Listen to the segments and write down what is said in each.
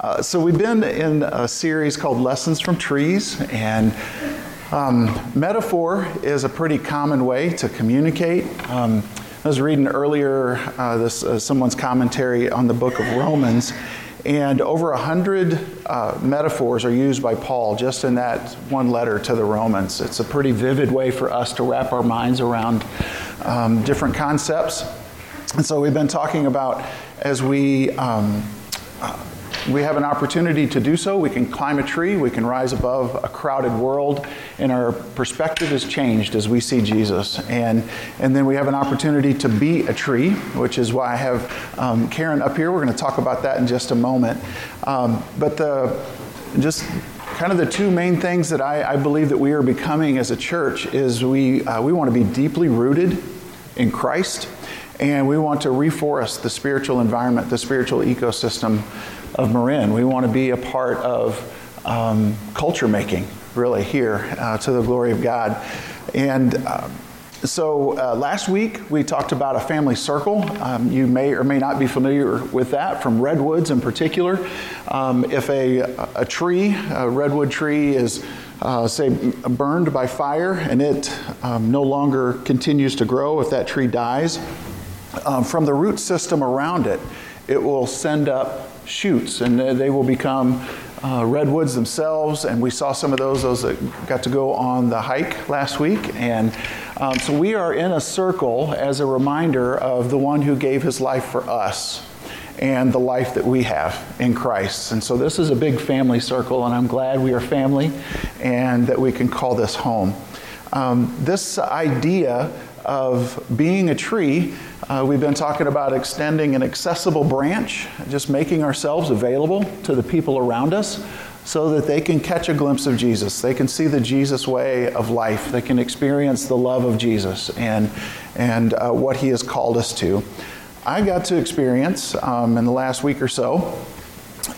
Uh, so we've been in a series called Lessons from Trees, and um, metaphor is a pretty common way to communicate. Um, I was reading earlier uh, this uh, someone's commentary on the book of Romans, and over a hundred uh, metaphors are used by Paul just in that one letter to the Romans. It's a pretty vivid way for us to wrap our minds around um, different concepts. And so we've been talking about as we um, uh, we have an opportunity to do so. We can climb a tree, we can rise above a crowded world, and our perspective is changed as we see Jesus. And, and then we have an opportunity to be a tree, which is why I have um, Karen up here. We're going to talk about that in just a moment. Um, but the just kind of the two main things that I, I, believe that we are becoming as a church is we, uh, we want to be deeply rooted in Christ and we want to reforest the spiritual environment, the spiritual ecosystem of Marin. We want to be a part of um, culture making, really, here uh, to the glory of God. And uh, so uh, last week we talked about a family circle. Um, you may or may not be familiar with that from redwoods in particular. Um, if a, a tree, a redwood tree, is uh, say burned by fire and it um, no longer continues to grow, if that tree dies, um, from the root system around it, it will send up shoots, and they will become uh, redwoods themselves. And we saw some of those, those that got to go on the hike last week. And um, so we are in a circle as a reminder of the one who gave his life for us and the life that we have in Christ. And so this is a big family circle, and I'm glad we are family and that we can call this home. Um, this idea of being a tree uh, we've been talking about extending an accessible branch, just making ourselves available to the people around us so that they can catch a glimpse of Jesus. They can see the Jesus way of life. They can experience the love of Jesus and, and uh, what he has called us to. I got to experience um, in the last week or so.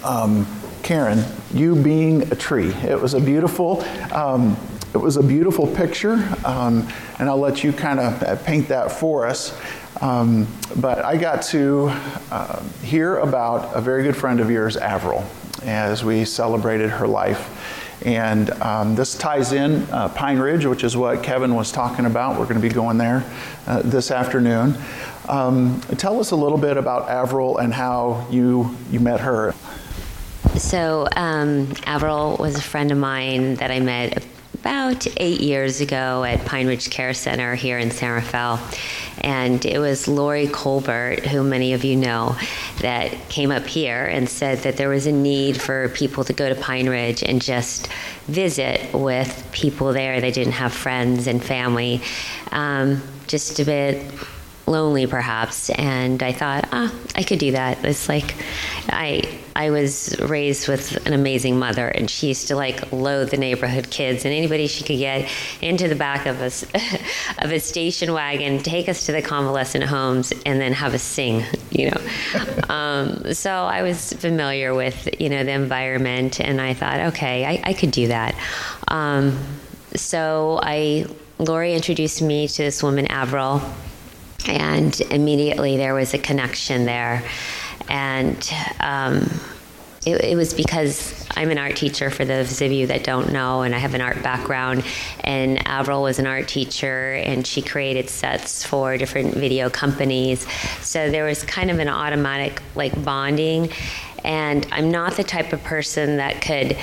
Um, Karen, you being a tree. It was a beautiful, um, it was a beautiful picture, um, and I'll let you kind of paint that for us. Um, but I got to uh, hear about a very good friend of yours, Avril, as we celebrated her life. And um, this ties in uh, Pine Ridge, which is what Kevin was talking about. We're going to be going there uh, this afternoon. Um, tell us a little bit about Avril and how you, you met her. So, um, Avril was a friend of mine that I met about eight years ago at Pine Ridge Care Center here in San Rafael. And it was Lori Colbert, who many of you know, that came up here and said that there was a need for people to go to Pine Ridge and just visit with people there that didn't have friends and family. Um, just a bit lonely perhaps and i thought ah i could do that. It's like i i was raised with an amazing mother and she used to like load the neighborhood kids and anybody she could get into the back of a of a station wagon take us to the convalescent homes and then have us sing you know? Um, so i was familiar with you know the environment and i thought okay i, I could do that. Um, so i Lori introduced me to this woman, Avril, and immediately there was a connection there. And um, it, it, was because I'm an art teacher for those of you that don't know, and I have an art background. And Avril was an art teacher, and she created sets for different video companies. So there was kind of an automatic like bonding. And I'm not the type of person that could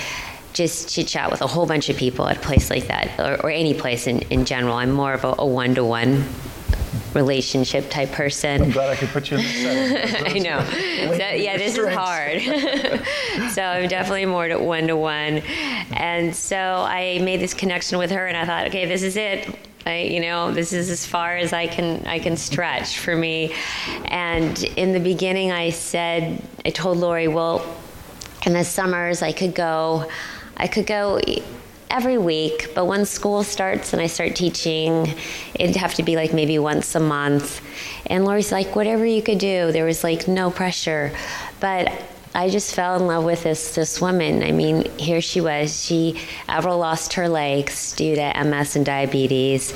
just chit chat with a whole bunch of people at a place like that, or, or any place in, in general. I'm more of a one to one relationship type person. I'm glad I could put you in the setting. I know. So, yeah, this is hard. so I'm definitely more to one to one. And so I made this connection with her and I thought, okay, this is it. I, you know, this is as far as I can I can stretch for me. And in the beginning I said I told Lori, well, in the summers I could go I could go every week, but when school starts and I start teaching, it'd have to be like maybe once a month. And Lori's like, whatever you could do. There was like no pressure. But I just fell in love with this this woman. I mean, here she was. She ever lost her legs due to MS and diabetes,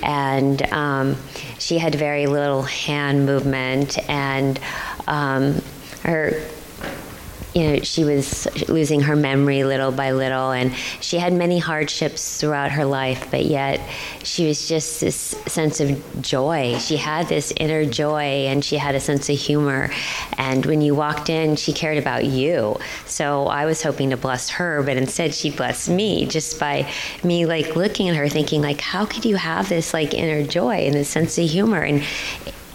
and um, she had very little hand movement, and um, her you know, she was losing her memory little by little, and she had many hardships throughout her life, but yet she was just this sense of joy. She had this inner joy, and she had a sense of humor. And when you walked in, she cared about you. So I was hoping to bless her, but instead she blessed me just by me like looking at her, thinking like, how could you have this like inner joy and this sense of humor? And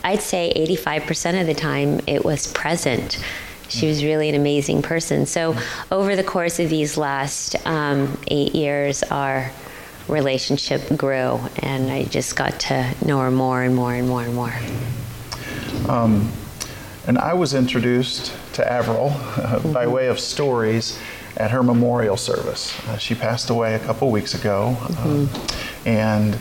I'd say 85% of the time it was present she was really an amazing person. So over the course of these last um, eight years, our relationship grew, and I just got to know her more and more and more and more. Um, and I was introduced to Avril uh, by way of stories at her memorial service. Uh, she passed away a couple weeks ago, mm-hmm. and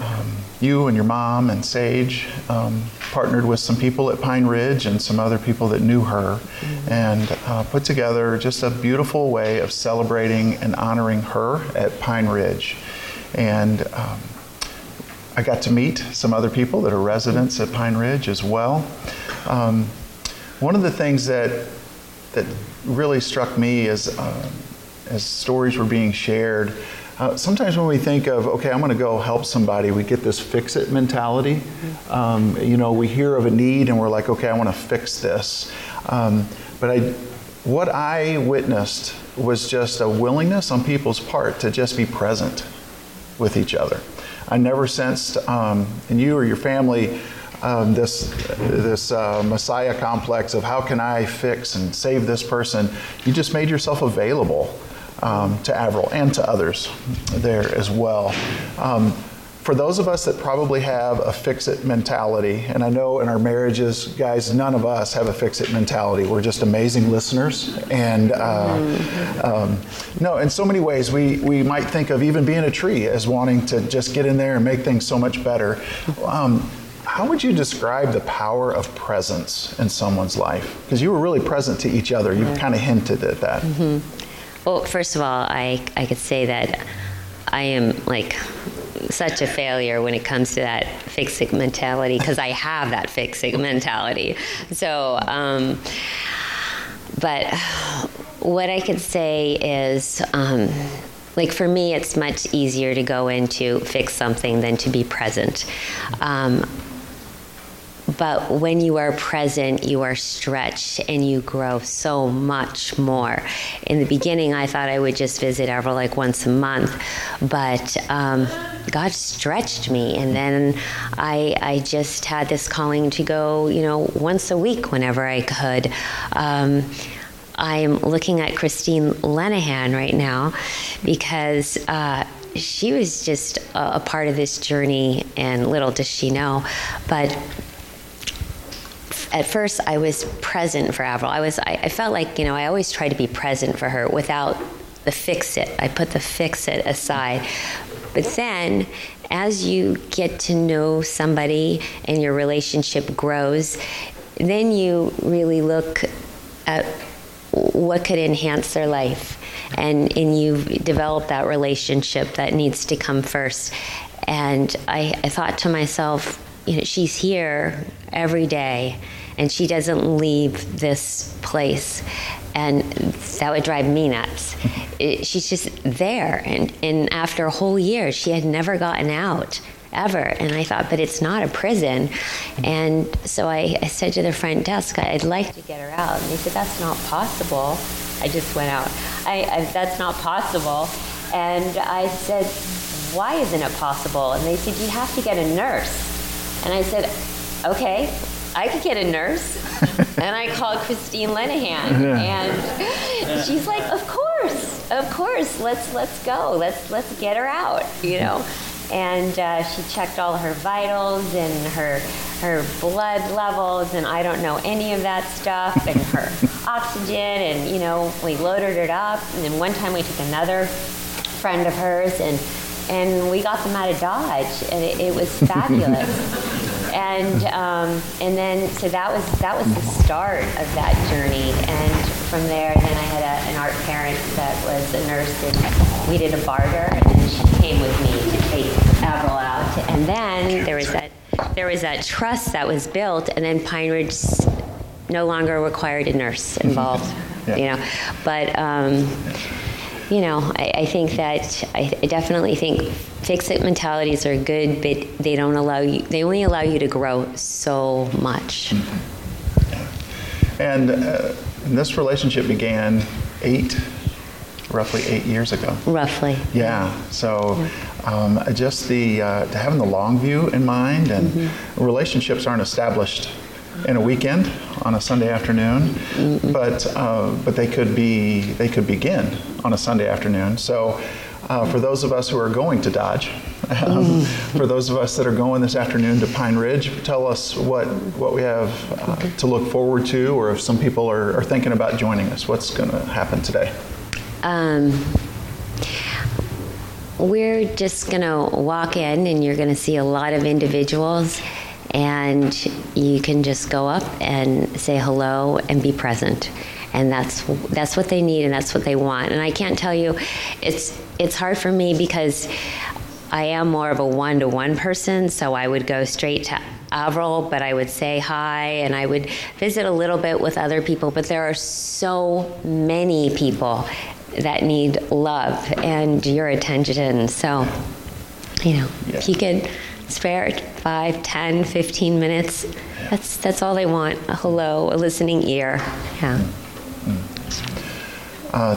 um, you and your mom and Sage um, partnered with some people at Pine Ridge and some other people that knew her mm-hmm. and uh, put together just a beautiful way of celebrating and honoring her at Pine Ridge. And um, I got to meet some other people that are residents at Pine Ridge as well. Um, one of the things that that really struck me as uh, as stories were being shared uh, sometimes when we think of, okay, I'm going to go help somebody, we get this fix it mentality. Um, you know, we hear of a need and we're like, okay, I want to fix this. Um, but I, what I witnessed was just a willingness on people's part to just be present with each other. I never sensed um, in you or your family um, this this uh, messiah complex of how can I fix and save this person. You just made yourself available um, to Avril and to others there as well. Um, for those of us that probably have a fix it mentality, and I know in our marriages, guys, none of us have a fix it mentality. We're just amazing listeners. And uh, um, no, in so many ways, we, we might think of even being a tree as wanting to just get in there and make things so much better. Um, how would you describe the power of presence in someone's life? Because you were really present to each other. You kind of hinted at that. Mm-hmm. Well, first of all, I, I could say that I am like such a failure when it comes to that fixing mentality because I have that fixing mentality. So, um, but what I could say is, um, like for me, it's much easier to go in to fix something than to be present. Um, but when you are present, you are stretched and you grow so much more. In the beginning, I thought I would just visit Avril like once a month, but um, God stretched me, and then I I just had this calling to go, you know, once a week whenever I could. Um, I'm looking at Christine Lenahan right now because. Uh, she was just a part of this journey, and little does she know. But at first I was present for Avril. I was I, I, felt like you know I always try to be present for her without the fix it. I put the fix it aside. But then as you get to know somebody and your relationship grows, then you really look at what could enhance their life and and you develop that relationship that needs to come first. And I, I thought to myself, you know, she's here every day and she doesn't leave this place. And that would drive me nuts. It, she's just there. And, and after a whole year, she had never gotten out ever. And I thought, but it's not a prison. And so I, I said to the front desk, I'd like to get her out. And they said, that's not possible. I just went out. I, I, that's not possible. And I said, why isn't it possible? And they said, you have to get a nurse. And I said, okay, I could get a nurse. and I called Christine Lenahan, and she's like, of course, of course, let's let's go, let's let's get her out, you know. And uh, she checked all her vitals and her her blood levels, and I don't know any of that stuff, and her oxygen, and you know, we loaded it up. And then one time we took another friend of hers, and and we got them out of Dodge, and it, it was fabulous and um, and then so that was that was the start of that journey. And from there, then I had a, an art parent that was a nurse, and we did a barter, and she came with me to take Avril out. And then there was that there was that trust that was built, and then Pine Ridge no longer required a nurse involved, Yeah. you know. But, um, you know, I, I think that, I I definitely think fix-it mentalities are good, but they don't allow you, they only allow you to grow so much. And uh, this relationship began eight, roughly eight years ago. Roughly. Yeah. So um, just the uh, having the long view in mind, and relationships aren't established in a weekend on a Sunday afternoon, but uh, but they could be they could begin on a Sunday afternoon. So. Uh, for those of us who are going to Dodge, um, for those of us that are going this afternoon to Pine Ridge, tell us what, what we have uh, to look forward to, or if some people are, are thinking about joining us, what's going to happen today? Um, we're just going to walk in and you're going to see a lot of individuals and you can just go up and say hello and be present and that's that's what they need and that's what they want and i can't tell you it's it's hard for me because i am more of a one-to-one person so i would go straight to Avril, but I would say hi and I would visit a little bit with other people. But there are so many people that need love and your attention. So, you know, Yeah. if you could spare five, ten, fifteen minutes, that's that's all they want. A hello, a listening ear. Yeah. Uh,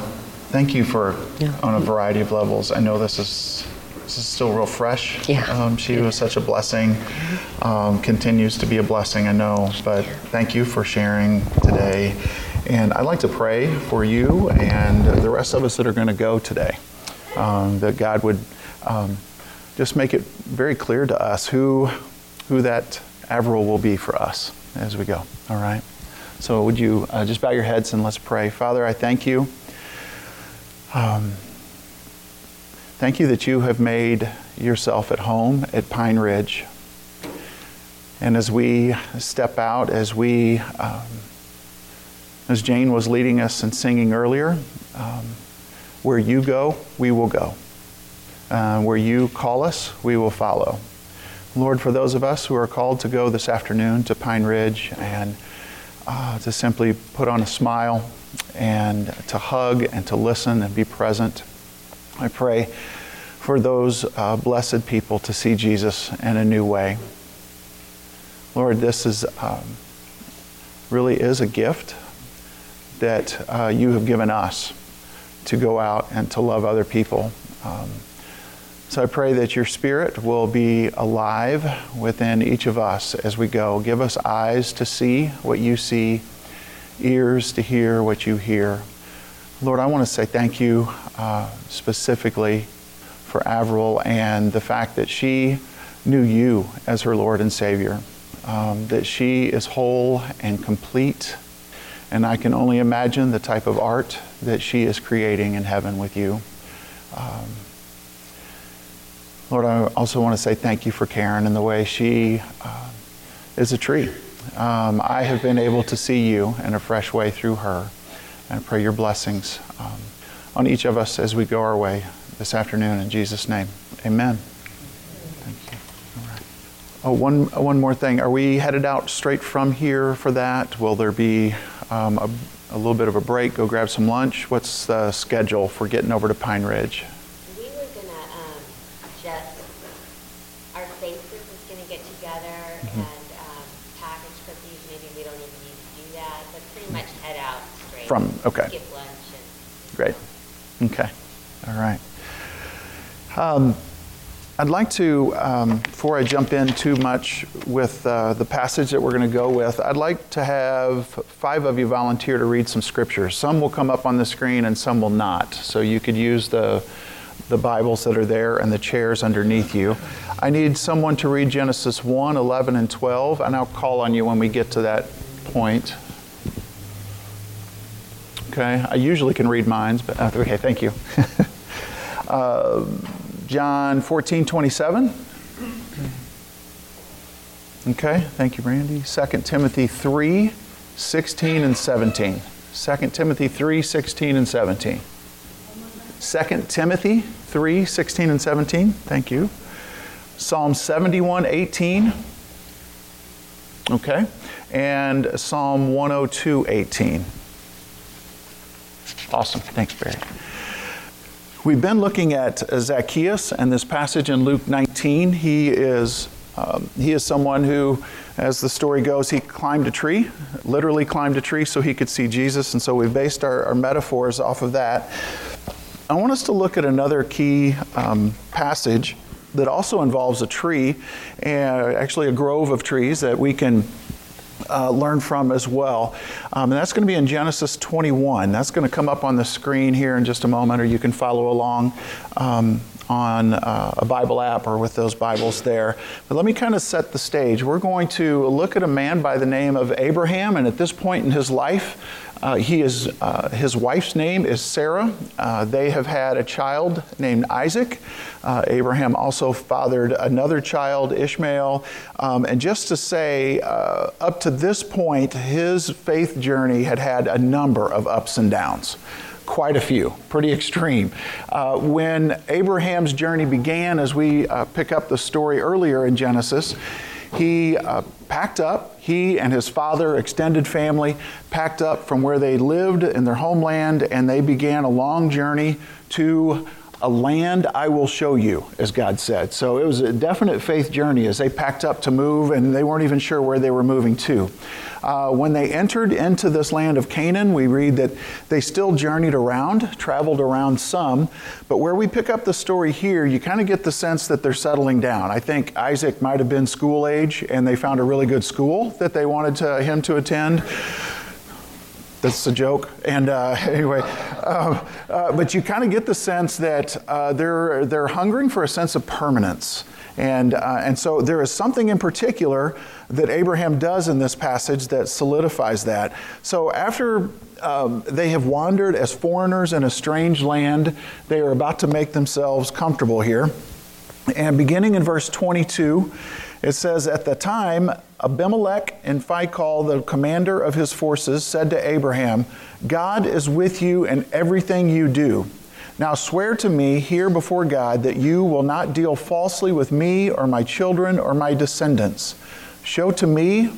Thank you for, Yeah. on a variety of levels. I know this is, this is still real fresh. Yeah. Um, She was such a blessing, um, continues to be a blessing, I know, but thank you for sharing today. And I'd like to pray for you and the rest of us that are going to go today, um, that God would um, just make it very clear to us who, who that Avril will be for us as we go, all right? So would you uh, just bow your heads and let's pray. Father, I thank you. Um, thank you that you have made yourself at home at Pine Ridge. And as we step out, as we, um, as Jane was leading us and singing earlier, um, where you go, we will go. Uh, where you call us, we will follow. Lord, for those of us who are called to go this afternoon to Pine Ridge and uh, to simply put on a smile and to hug and to listen and be present, I pray for those uh, blessed people to see Jesus in a new way. Lord, this is um, really is a gift that uh, you have given us to go out and to love other people. Um, so I pray that your spirit will be alive within each of us as we go. Give us eyes to see what you see, ears to hear what you hear. Lord, I want to say thank you uh, specifically for Avril and the fact that she knew you as her Lord and Savior, um, that she is whole and complete. And I can only imagine the type of art that she is creating in heaven with you. Um, Lord, I also want to say thank you for Karen and the way she uh, is a tree. Um, I have been able to see you in a fresh way through her. And I pray your blessings um, on each of us as we go our way this afternoon in Jesus' name. Amen. Thank you. All right. Oh, one, one more thing. Are we headed out straight from here for that? Will there be um, a, a little bit of a break, go grab some lunch? What's the schedule for getting over to Pine Ridge? We were gonna um, just our faith group was gonna get together Mm-hmm. and um, package cookies. Maybe we don't even need to do that, but pretty much head out straight. From- okay. Skip lunch and. Great. Okay. All right. Um, I'd like to, um, before I jump in too much with uh, the passage that we're going to go with, I'd like to have five of you volunteer to read some scriptures. Some will come up on the screen and some will not. So you could use the, the Bibles that are there and the chairs underneath you. I need someone to read Genesis 1, 11, and 12, and I'll call on you when we get to that point. Okay, I usually can read minds, but uh, okay, thank you. uh, John 14, 27. Okay, thank you, Randy. 2 Timothy 3, 16 and 17. 2 Timothy 3, 16 and 17. 2 Timothy 3, 16 and 17. Thank you. Psalm 71, 18. Okay. and Psalm 102 18. Awesome. Thanks, Barry. We've been looking at Zacchaeus and this passage in Luke 19. He is, um, he is someone who, as the story goes, he climbed a tree, literally climbed a tree so he could see Jesus. And so we've based our, our metaphors off of that. I want us to look at another key um, passage that also involves a tree, and actually a grove of trees that we can uh, learn from as well. Um, and that's going to be in Genesis 21. That's going to come up on the screen here in just a moment, or you can follow along um, on uh, a Bible app or with those Bibles there. But let me kind of set the stage. We're going to look at a man by the name of Abraham, and at this point in his life, uh, he is, uh, his wife's name is Sarah. Uh, they have had a child named Isaac. Uh, Abraham also fathered another child, Ishmael. Um, and just to say, uh, up to this point, his faith journey had had a number of ups and downs quite a few, pretty extreme. Uh, when Abraham's journey began, as we uh, pick up the story earlier in Genesis, he uh, packed up, he and his father, extended family, packed up from where they lived in their homeland, and they began a long journey to a land I will show you, as God said. So it was a definite faith journey as they packed up to move, and they weren't even sure where they were moving to. Uh, when they entered into this land of Canaan, we read that they still journeyed around, traveled around some, but where we pick up the story here, you kind of get the sense that they're settling down. I think Isaac might have been school age, and they found a really good school that they wanted to, him to attend. That's a joke. And uh, anyway, uh, uh, but you kind of get the sense that uh, they're, they're hungering for a sense of permanence. And, uh, and so there is something in particular that Abraham does in this passage that solidifies that. So after um, they have wandered as foreigners in a strange land, they are about to make themselves comfortable here. And beginning in verse 22, it says, At the time, Abimelech and Phicol, the commander of his forces, said to Abraham, God is with you in everything you do. Now swear to me here before God that you will not deal falsely with me or my children or my descendants. Show to me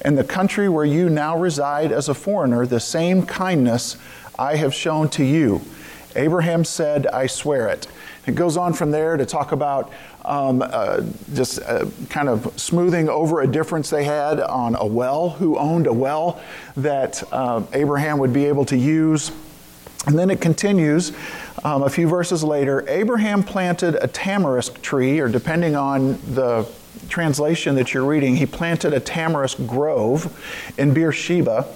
and the country where you now reside as a foreigner the same kindness I have shown to you. Abraham said, I swear it. It goes on from there to talk about um, uh, just uh, kind of smoothing over a difference they had on a well, who owned a well that uh, Abraham would be able to use. And then it continues um, a few verses later Abraham planted a tamarisk tree, or depending on the translation that you're reading, he planted a tamarisk grove in Beersheba,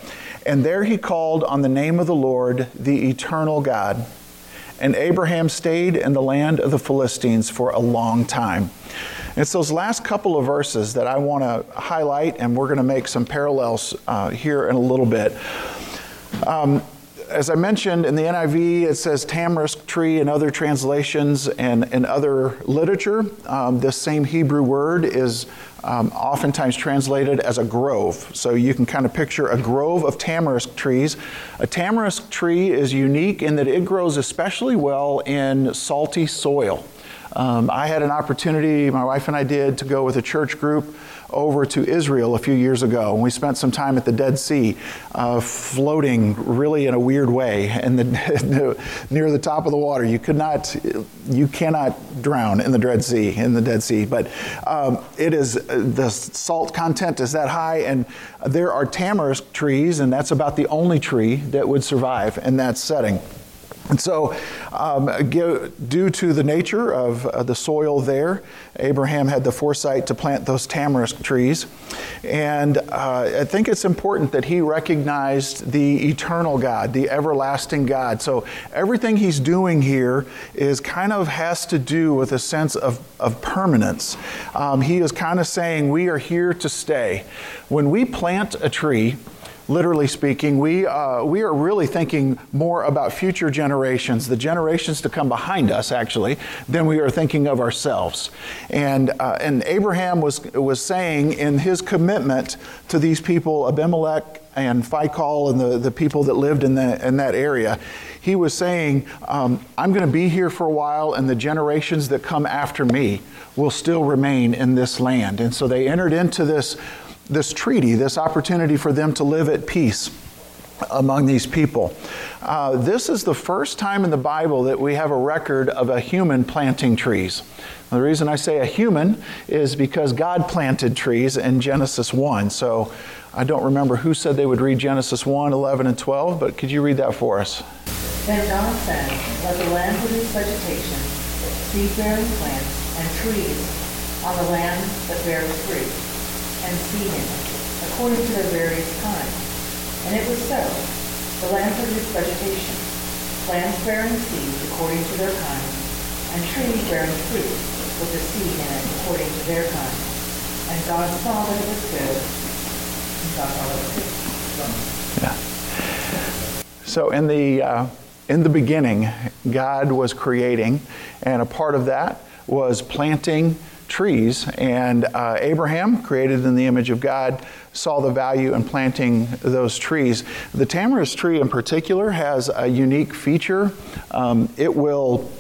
and there he called on the name of the Lord, the eternal God. And Abraham stayed in the land of the Philistines for a long time. It's those last couple of verses that I want to highlight, and we're going to make some parallels uh, here in a little bit. Um, as I mentioned in the NIV, it says tamarisk tree in other translations and in other literature. Um, this same Hebrew word is um, oftentimes translated as a grove. So you can kind of picture a grove of tamarisk trees. A tamarisk tree is unique in that it grows especially well in salty soil. Um, I had an opportunity, my wife and I did, to go with a church group over to Israel a few years ago, and we spent some time at the Dead Sea, uh, floating really in a weird way, and near the top of the water. You could not, you cannot drown in the Dead Sea, in the Dead Sea. But um, it is the salt content is that high, and there are tamarisk trees, and that's about the only tree that would survive in that setting. And so, um, due to the nature of uh, the soil there, Abraham had the foresight to plant those tamarisk trees. And uh, I think it's important that he recognized the eternal God, the everlasting God. So, everything he's doing here is kind of has to do with a sense of, of permanence. Um, he is kind of saying, We are here to stay. When we plant a tree, literally speaking, we, uh, we are really thinking more about future generations, the generations to come behind us, actually, than we are thinking of ourselves. And, uh, and Abraham was, was saying in his commitment to these people, Abimelech and Phicol and the, the people that lived in, the, in that area, he was saying, um, I'm going to be here for a while, and the generations that come after me will still remain in this land. And so they entered into this this treaty, this opportunity for them to live at peace among these people. Uh, this is the first time in the Bible that we have a record of a human planting trees. the reason I say a human is because God planted trees in Genesis 1. So I don't remember who said they would read Genesis 1, 11, and 12, but could you read that for us? Then God said, Let the land produce vegetation, seed-bearing plants, and trees on the land that bears fruit, and seed according to their various kinds and it was so. The land produced vegetation, plants bearing seed according to their kinds, and trees bearing fruit with the seed in it according to their kinds. And God saw that it was good. And God saw that it was good. So in the uh, in the beginning, God was creating, and a part of that was planting trees. And uh, Abraham, created in the image of God, saw the value in planting those trees. The tamarisk tree, in particular, has a unique feature. Um, it will,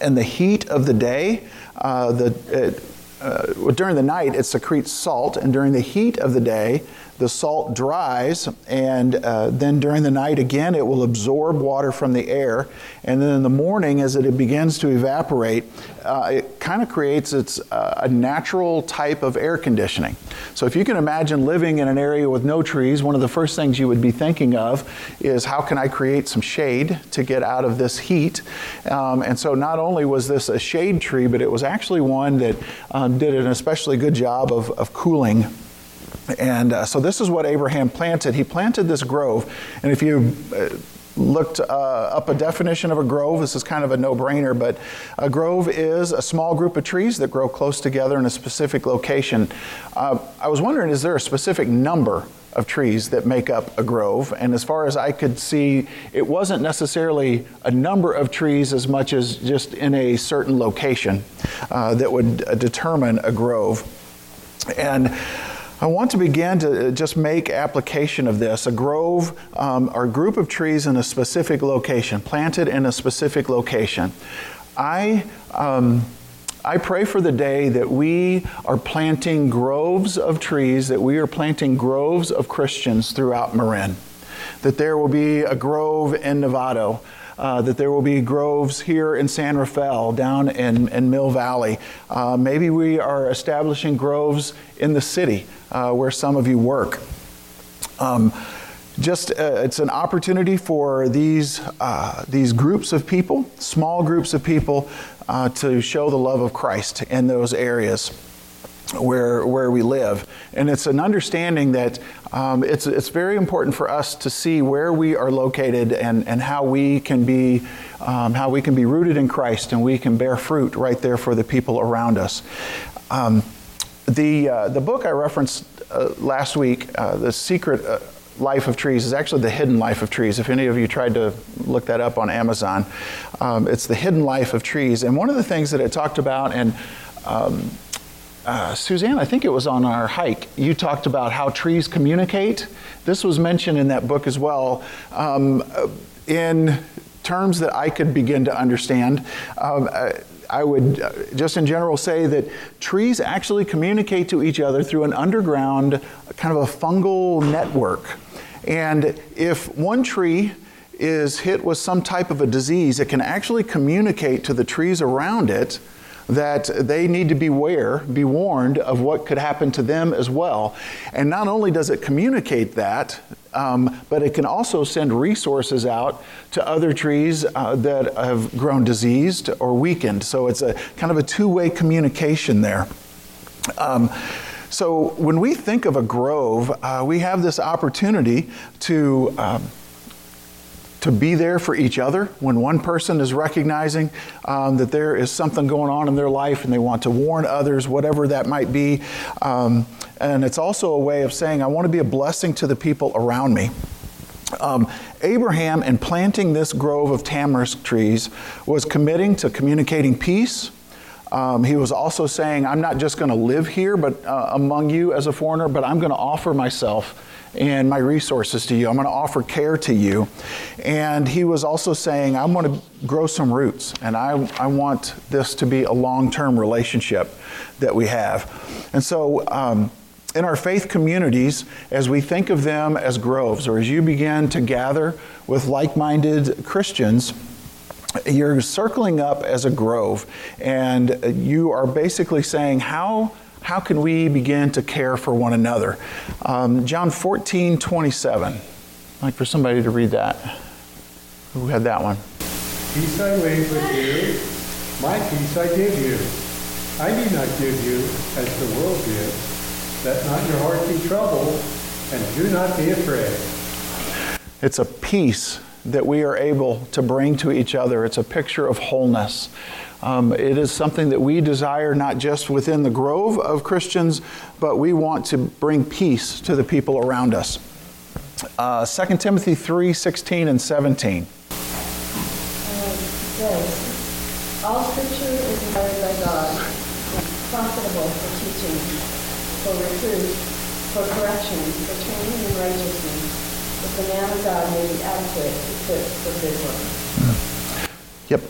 in the heat of the day, uh, the, it, uh, during the night, it secretes salt, and during the heat of the day, the salt dries, and uh, then during the night again, it will absorb water from the air. And then in the morning, as it begins to evaporate, uh, it kind of creates its, uh, a natural type of air conditioning. So if you can imagine living in an area with no trees, one of the first things you would be thinking of is how can I create some shade to get out of this heat? Um, and so not only was this a shade tree, but it was actually one that um, did an especially good job of, of cooling and uh, so this is what Abraham planted. He planted this grove. And if you uh, looked uh, up a definition of a grove, this is kind of a no brainer, but a grove is a small group of trees that grow close together in a specific location. Uh, I was wondering, is there a specific number of trees that make up a grove. And as far as I could see, it wasn't necessarily a number of trees as much as just in a certain location uh, that would uh, determine a grove. And I want to begin to uh, just make application of this. A grove um, or group of trees in a specific location, planted in a specific location. I, um, I pray for the day that we are planting groves of trees, that we are planting groves of Christians throughout Marin. That there will be a grove in Novato, uh, that there will be groves here in San Rafael, down in, in Mill Valley. Uh, maybe we are establishing groves in the city uh, where some of you work. Um, just uh, it's an opportunity for these uh, these groups of people, small groups of people, uh, to show the love of Christ in those areas where where we live, and it's an understanding that um, it's it's very important for us to see where we are located and and how we can be um, how we can be rooted in Christ and we can bear fruit right there for the people around us. Um, the, uh, the book I referenced uh, last week, uh, The Secret uh, Life of Trees, is actually The Hidden Life of Trees. If any of you tried to look that up on Amazon, um, it's The Hidden Life of Trees. And one of the things that it talked about, and um, uh, Suzanne, I think it was on our hike, you talked about how trees communicate. This was mentioned in that book as well. Um, in terms that I could begin to understand, um, uh, I would uh, just in general say that trees actually communicate to each other through an underground kind of a fungal network. And if one tree is hit with some type of a disease, it can actually communicate to the trees around it that they need to beware, be warned of what could happen to them as well. And not only does it communicate that, um, but it can also send resources out to other trees uh, that have grown diseased or weakened. So it's a kind of a two way communication there. Um, so when we think of a grove, uh, we have this opportunity to. Um, to be there for each other when one person is recognizing um, that there is something going on in their life and they want to warn others, whatever that might be. Um, and it's also a way of saying, I want to be a blessing to the people around me. Um, Abraham, in planting this grove of tamarisk trees, was committing to communicating peace. Um, he was also saying, I'm not just going to live here but uh, among you as a foreigner, but I'm going to offer myself and my resources to you. I'm going to offer care to you. And he was also saying, I'm going to grow some roots, and I, I want this to be a long term relationship that we have. And so, um, in our faith communities, as we think of them as groves, or as you begin to gather with like minded Christians, you're circling up as a grove, and you are basically saying, How, how can we begin to care for one another? Um, John 14, 27. I'd like for somebody to read that. Who had that one? Peace I leave with you, my peace I give you. I do not give you as the world gives. Let not your heart be troubled, and do not be afraid. It's a peace that we are able to bring to each other. It's a picture of wholeness. Um, it is something that we desire not just within the grove of Christians, but we want to bring peace to the people around us. Uh, 2 Timothy 3 16 and 17. says, All scripture is inspired by God, and profitable for teaching, for reproof, for correction, for training in righteousness, that the man of God may be adequate, equipped for good work. Yep.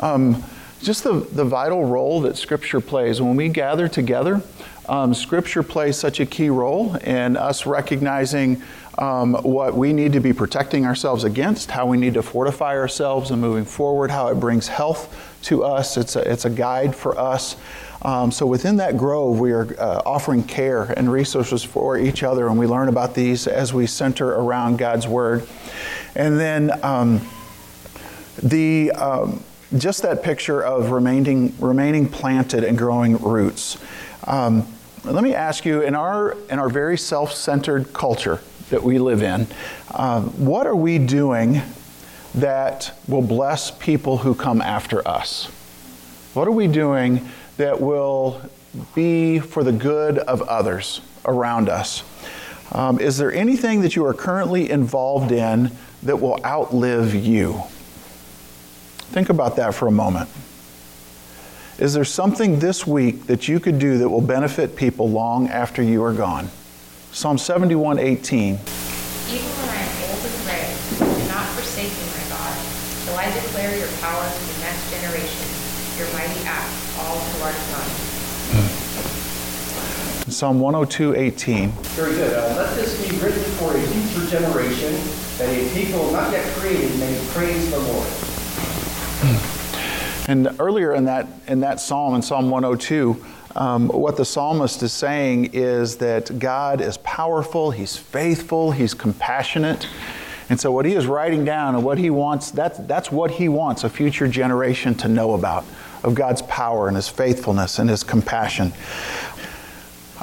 Um, just the, the vital role that Scripture plays. When we gather together, um, Scripture plays such a key role in us recognizing um, what we need to be protecting ourselves against, how we need to fortify ourselves and moving forward, how it brings health to us. It's a, it's a guide for us. Um, so within that grove, we are uh, offering care and resources for each other, and we learn about these as we center around God's Word. And then um, the um, just that picture of remaining remaining planted and growing roots. Um, let me ask you: in our in our very self-centered culture that we live in, uh, what are we doing that will bless people who come after us? What are we doing that will be for the good of others around us? Um, is there anything that you are currently involved in that will outlive you? Think about that for a moment. Is there something this week that you could do that will benefit people long after you are gone? Psalm 71 18. Even when I am old and gray, do not forsake me, my God, till I declare your power to the next generation, your mighty acts all to our sons. Psalm 102 18. Very good. Uh, let this be written for a future generation, that a people not yet created may praise the Lord. And earlier in that, in that psalm, in Psalm 102, um, what the psalmist is saying is that God is powerful, He's faithful, He's compassionate. And so, what he is writing down and what he wants, that's, that's what he wants a future generation to know about of God's power and His faithfulness and His compassion.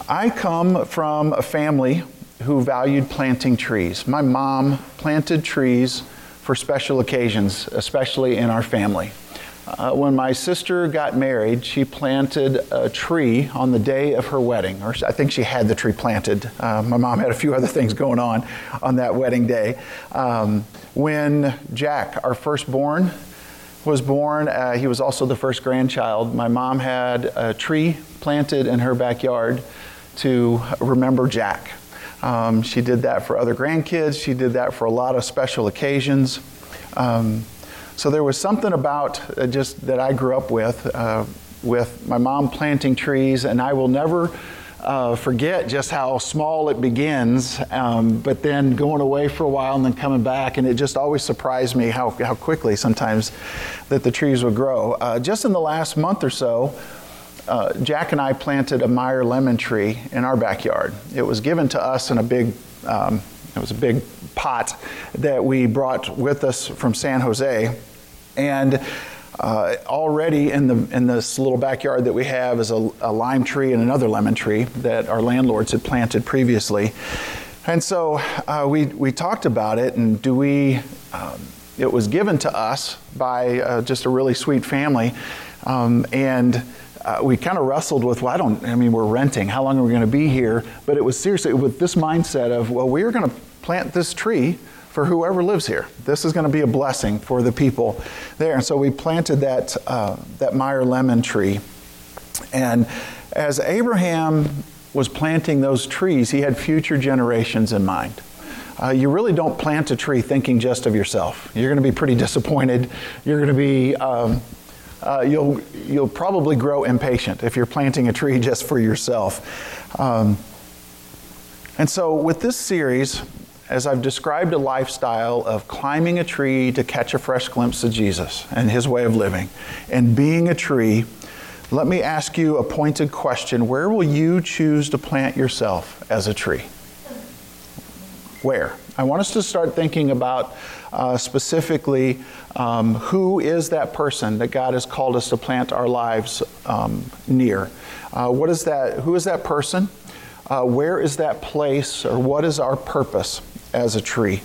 I come from a family who valued planting trees. My mom planted trees for special occasions, especially in our family. Uh, when my sister got married, she planted a tree on the day of her wedding, or I think she had the tree planted. Uh, my mom had a few other things going on on that wedding day. Um, when Jack, our firstborn, was born, uh, he was also the first grandchild. My mom had a tree planted in her backyard to remember Jack. Um, she did that for other grandkids, she did that for a lot of special occasions. Um, so there was something about uh, just that I grew up with, uh, with my mom planting trees, and I will never uh, forget just how small it begins, um, but then going away for a while and then coming back, and it just always surprised me how, how quickly sometimes that the trees would grow. Uh, just in the last month or so, uh, Jack and I planted a Meyer lemon tree in our backyard. It was given to us in a big um, it was a big pot that we brought with us from San Jose. And uh, already in, the, in this little backyard that we have is a, a, lime tree and another lemon tree that our landlords had planted previously. And so uh, we, we talked about it, and do we, um, it was given to us by uh, just a really sweet family. Um, and uh, we kind of wrestled with, well, I don't, I mean, we're renting. How long are we going to be here? But it was seriously with this mindset of, well, we're going to plant this tree for whoever lives here. This is going to be a blessing for the people there. And so we planted that, uh, that Meyer lemon tree. And as Abraham was planting those trees, he had future generations in mind. Uh, you really don't plant a tree thinking just of yourself. You're going to be pretty disappointed. You're going to be, um, uh, you'll, you'll probably grow impatient if you're planting a tree just for yourself. Um, And so, with this series, as I've described a lifestyle of climbing a tree to catch a fresh glimpse of Jesus and his way of living, and being a tree, let me ask you a pointed question. Where will you choose to plant yourself as a tree? Where? I want us to start thinking about uh, specifically um, who is that person that God has called us to plant our lives um, near. Uh, what is that? Who is that person? Uh, where is that place, or what is our purpose as a tree?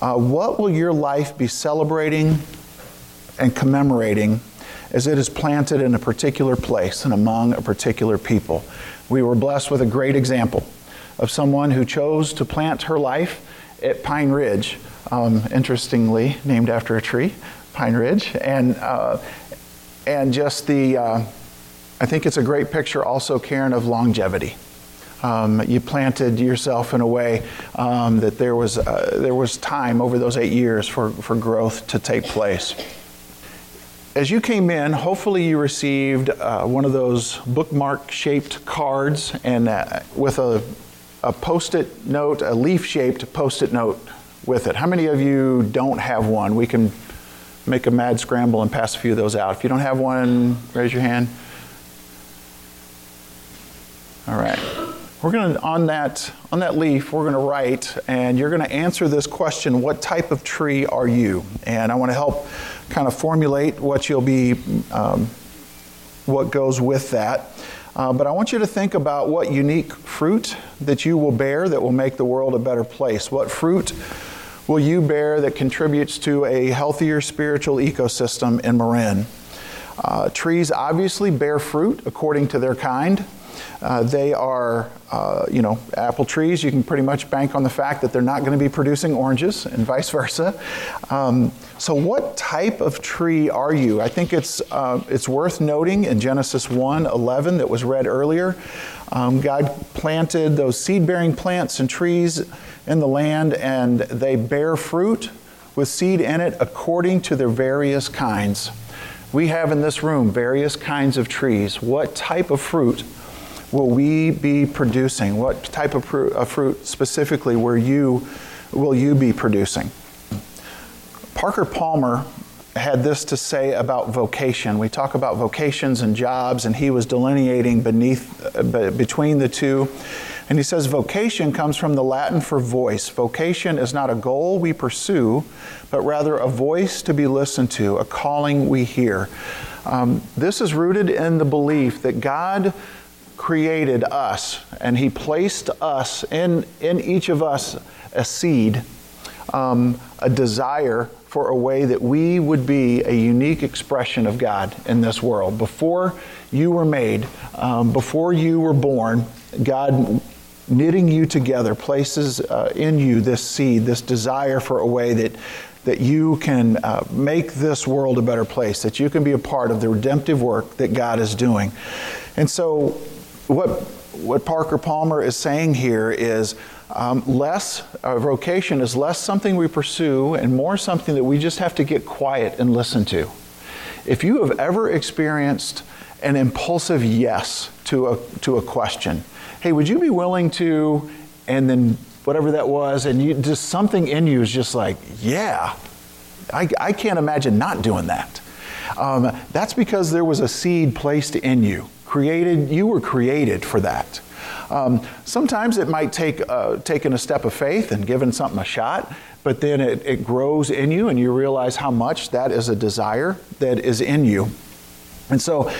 Uh, what will your life be celebrating and commemorating as it is planted in a particular place and among a particular people? We were blessed with a great example of someone who chose to plant her life at Pine Ridge, um, interestingly named after a tree, Pine Ridge, and uh, and just the. Uh, I think it's a great picture, also, Karen, of longevity. Um, you planted yourself in a way um, that there was uh, there was time over those eight years for, for growth to take place. As you came in, hopefully you received uh, one of those bookmark shaped cards and uh, with a a post it note, a leaf shaped post it note with it. How many of you don't have one? We can make a mad scramble and pass a few of those out. If you don't have one, raise your hand. All right. We're going to on that on that leaf we're going to write and you're going to answer this question what type of tree are you? And I want to help kind of formulate what you'll be um, what goes with that. Uh, but I want you to think about what unique fruit that you will bear that will make the world a better place. What fruit will you bear that contributes to a healthier spiritual ecosystem in Marin? Uh, trees obviously bear fruit according to their kind. Uh, they are, uh, you know, apple trees. You can pretty much bank on the fact that they're not going to be producing oranges, and vice versa. Um, so, what type of tree are you? I think it's uh, it's worth noting in Genesis 1 11 that was read earlier. Um, God planted those seed bearing plants and trees in the land, and they bear fruit with seed in it according to their various kinds. We have in this room various kinds of trees. What type of fruit will we be producing? What type of, of fruit specifically were you, will you be producing? Parker Palmer had this to say about vocation. We talk about vocations and jobs, and he was delineating beneath, uh, between the two. And he says, Vocation comes from the Latin for voice. Vocation is not a goal we pursue, but rather a voice to be listened to, a calling we hear. Um, this is rooted in the belief that God created us and He placed us in, in each of us a seed, um, a desire for a way that we would be a unique expression of God in this world. Before you were made, um, before you were born, God knitting you together places uh, in you this seed, this desire for a way that that you can uh, make this world a better place, that you can be a part of the redemptive work that God is doing. And so what, what Parker Palmer is saying here is um, less, uh, vocation is less something we pursue and more something that we just have to get quiet and listen to. If you have ever experienced an impulsive yes to a, to a question, hey, would you be willing to, and then whatever that was, and you, just something in you is just like, yeah, I, I can't imagine not doing that. Um, that's because there was a seed placed in you created, you were created for that. Um, sometimes it might take uh, taking a step of faith and giving something a shot, but then it, it grows in you and you realize how much that is a desire that is in you. And so,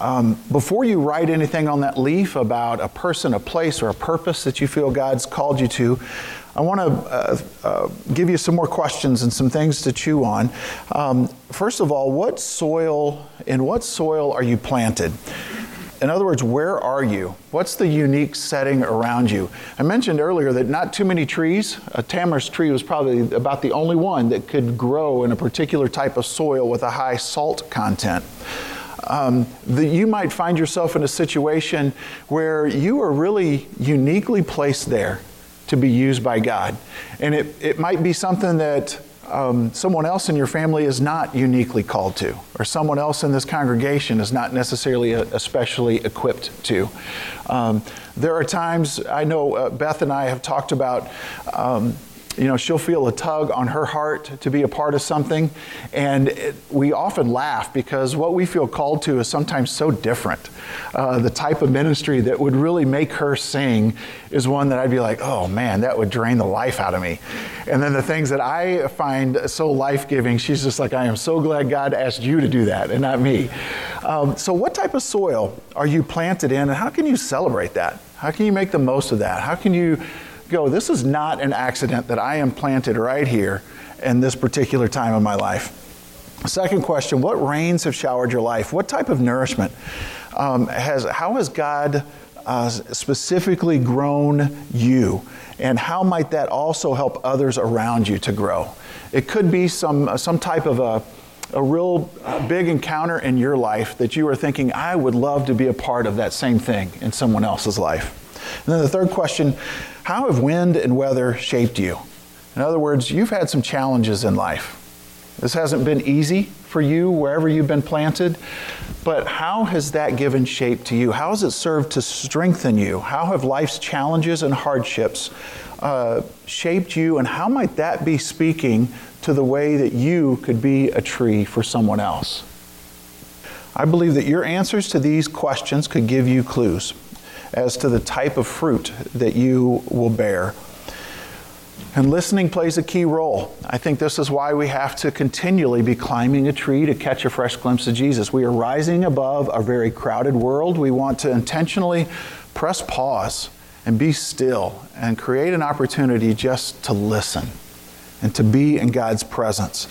um, before you write anything on that leaf about a person, a place, or a purpose that you feel God's called you to, I want to uh, uh, give you some more questions and some things to chew on. Um, first of all, what soil, in what soil are you planted? In other words, where are you? What's the unique setting around you? I mentioned earlier that not too many trees, a tamarisk tree was probably about the only one that could grow in a particular type of soil with a high salt content. Um, the, you might find yourself in a situation where you are really uniquely placed there to be used by God. And it, it might be something that um, someone else in your family is not uniquely called to, or someone else in this congregation is not necessarily uh, especially equipped to. Um, there are times, I know uh, Beth and I have talked about. Um, you know, she'll feel a tug on her heart to be a part of something. And it, we often laugh because what we feel called to is sometimes so different. Uh, the type of ministry that would really make her sing is one that I'd be like, oh man, that would drain the life out of me. And then the things that I find so life giving, she's just like, I am so glad God asked you to do that and not me. Um, so, what type of soil are you planted in, and how can you celebrate that? How can you make the most of that? How can you go, this is not an accident that I am planted right here in this particular time of my life. Second question What rains have showered your life? What type of nourishment um, has, how has God uh, specifically grown you? And how might that also help others around you to grow? It could be some, uh, some type of a, a real big encounter in your life that you are thinking, I would love to be a part of that same thing in someone else's life. And then the third question how have wind and weather shaped you? In other words, you've had some challenges in life. This hasn't been easy for you wherever you've been planted, but how has that given shape to you? How has it served to strengthen you? How have life's challenges and hardships uh, shaped you, and how might that be speaking to the way that you could be a tree for someone else? I believe that your answers to these questions could give you clues as to the type of fruit that you will bear. And listening plays a key role. I think this is why we have to continually be climbing a tree to catch a fresh glimpse of Jesus. We are rising above a very crowded world. We want to intentionally press pause and be still and create an opportunity just to listen and to be in God's presence.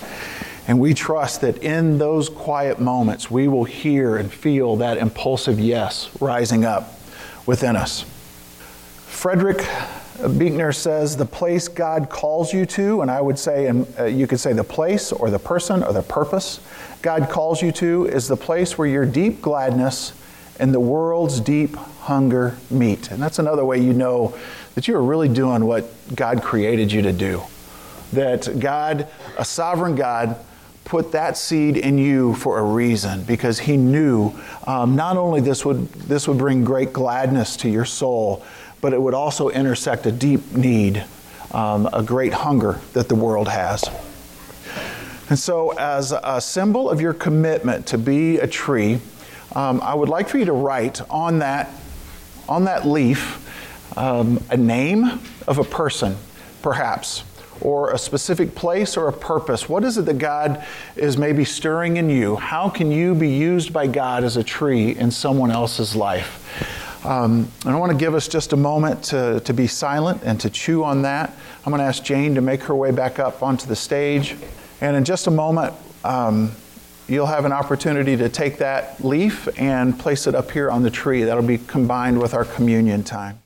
And we trust that in those quiet moments, we will hear and feel that impulsive yes rising up within us. Frederick Buechner says the place God calls you to, and I would say, and uh, you could say the place or the person or the purpose God calls you to is the place where your deep gladness and the world's deep hunger meet. And that's another way you know that you are really doing what God created you to do. That God, a sovereign God, put that seed in you for a reason because he knew um, not only this would, this would bring great gladness to your soul, but it would also intersect a deep need, um, a great hunger that the world has. And so, as a symbol of your commitment to be a tree, um, I would like for you to write on that, on that leaf um, a name of a person, perhaps or a specific place or a purpose? What is it that God is maybe stirring in you? How can you be used by God as a tree in someone else's life? Um, I want to give us just a moment to, to be silent and to chew on that. I'm going to ask Jane to make her way back up onto the stage. And in just a moment, um, you'll have an opportunity to take that leaf and place it up here on the tree. That'll be combined with our communion time.